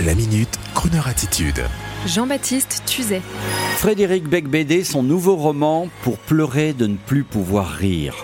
La minute, Kroneur attitude. Jean-Baptiste Tuzet. Frédéric Becbédé, son nouveau roman Pour pleurer de ne plus pouvoir rire.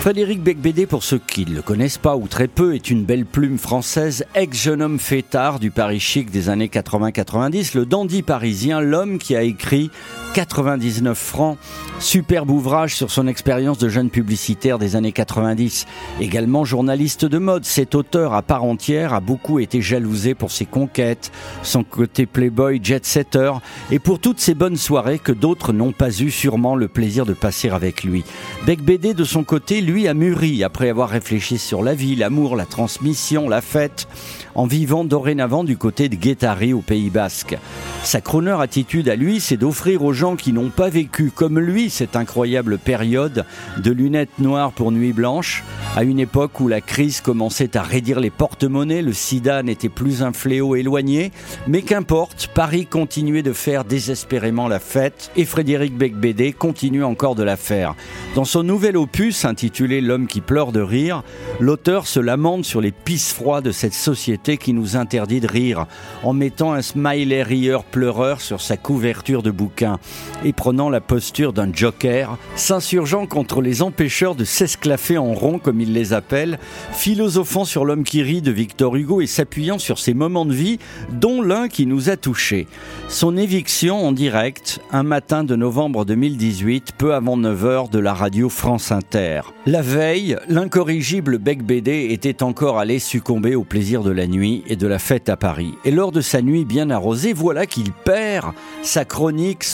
Frédéric Becbédé, pour ceux qui ne le connaissent pas ou très peu, est une belle plume française, ex-jeune homme fêtard du Paris chic des années 80-90, le dandy parisien, l'homme qui a écrit 99 francs. Superbe ouvrage sur son expérience de jeune publicitaire des années 90. Également journaliste de mode, cet auteur à part entière a beaucoup été jalousé pour ses conquêtes, son côté playboy jet-setter et pour toutes ces bonnes soirées que d'autres n'ont pas eu sûrement le plaisir de passer avec lui. Bec BD de son côté, lui a mûri après avoir réfléchi sur la vie, l'amour, la transmission, la fête, en vivant dorénavant du côté de Guétari au Pays Basque. Sa crooner attitude à lui, c'est d'offrir aux qui n'ont pas vécu comme lui cette incroyable période de lunettes noires pour nuit blanche, à une époque où la crise commençait à raidir les porte-monnaies, le sida n'était plus un fléau éloigné, mais qu'importe, Paris continuait de faire désespérément la fête et Frédéric Becbédé continue encore de la faire. Dans son nouvel opus intitulé L'homme qui pleure de rire, l'auteur se lamente sur les pisses froides de cette société qui nous interdit de rire, en mettant un smiley rieur pleureur sur sa couverture de bouquin et prenant la posture d'un joker, s'insurgeant contre les empêcheurs de s'esclaffer en rond comme il les appelle, philosophant sur l'homme qui rit de Victor Hugo et s'appuyant sur ses moments de vie, dont l'un qui nous a touchés. Son éviction en direct, un matin de novembre 2018, peu avant 9h de la radio France Inter. La veille, l'incorrigible Bec BD était encore allé succomber au plaisir de la nuit et de la fête à Paris. Et lors de sa nuit bien arrosée, voilà qu'il perd sa chronique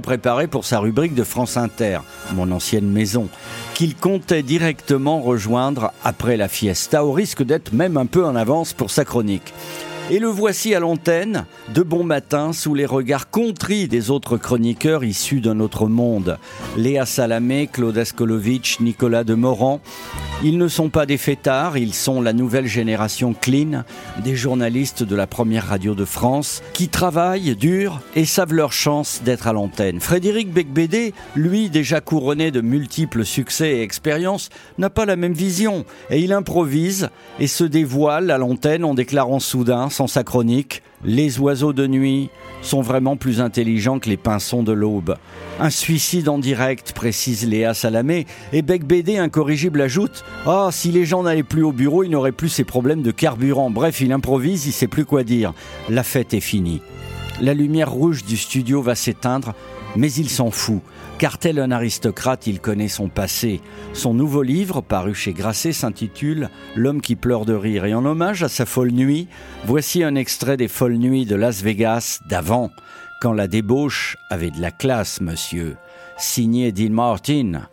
préparée pour sa rubrique de France Inter, mon ancienne maison, qu'il comptait directement rejoindre après la fiesta, au risque d'être même un peu en avance pour sa chronique. Et le voici à l'antenne, de bon matin, sous les regards contris des autres chroniqueurs issus d'un autre monde. Léa Salamé, Claude Askolovitch, Nicolas de Morand. Ils ne sont pas des fêtards, ils sont la nouvelle génération clean, des journalistes de la première radio de France, qui travaillent dur et savent leur chance d'être à l'antenne. Frédéric Becbédé, lui déjà couronné de multiples succès et expériences, n'a pas la même vision, et il improvise et se dévoile à l'antenne en déclarant soudain sans sa chronique, les oiseaux de nuit sont vraiment plus intelligents que les pinsons de l'aube. Un suicide en direct, précise Léa Salamé, et Bec incorrigible ajoute Ah, si les gens n'allaient plus au bureau, ils n'auraient plus ces problèmes de carburant. Bref, il improvise, il sait plus quoi dire. La fête est finie. La lumière rouge du studio va s'éteindre, mais il s'en fout, car tel un aristocrate, il connaît son passé. Son nouveau livre, paru chez Grasset, s'intitule L'homme qui pleure de rire. Et en hommage à sa folle nuit, voici un extrait des folles nuits de Las Vegas d'avant, quand la débauche avait de la classe, monsieur. Signé Dean Martin.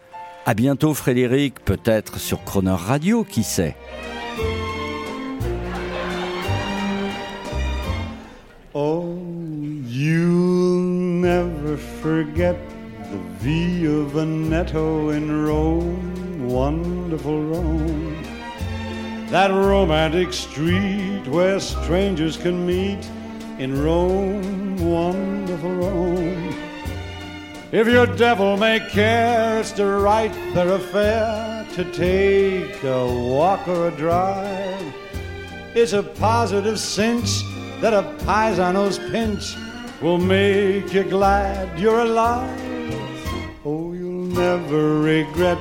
À bientôt, Frédéric, peut-être sur Croner Radio, qui sait. Oh, never forget the V Via Veneto in Rome, wonderful Rome. That romantic street where strangers can meet in Rome, wonderful Rome. If your devil may care, it's to write their affair, to take a walk or a drive. It's a positive cinch that a paisano's pinch will make you glad you're alive. Oh, you'll never regret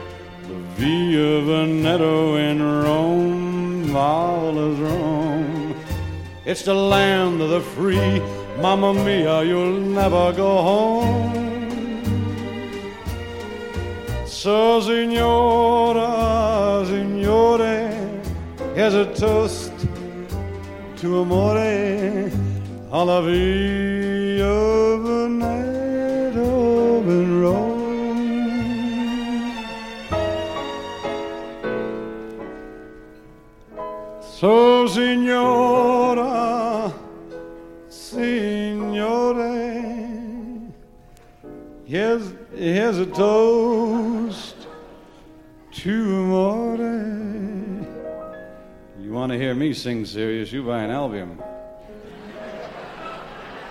the Via Veneto in Rome, marvelous Rome. It's the land of the free, Mamma Mia, you'll never go home. So, signora, signore, here's a toast to amore alla night Veneto in Rome. So, signora, signore, here's, here's a toast to amore. You want to hear me sing serious, you buy an album.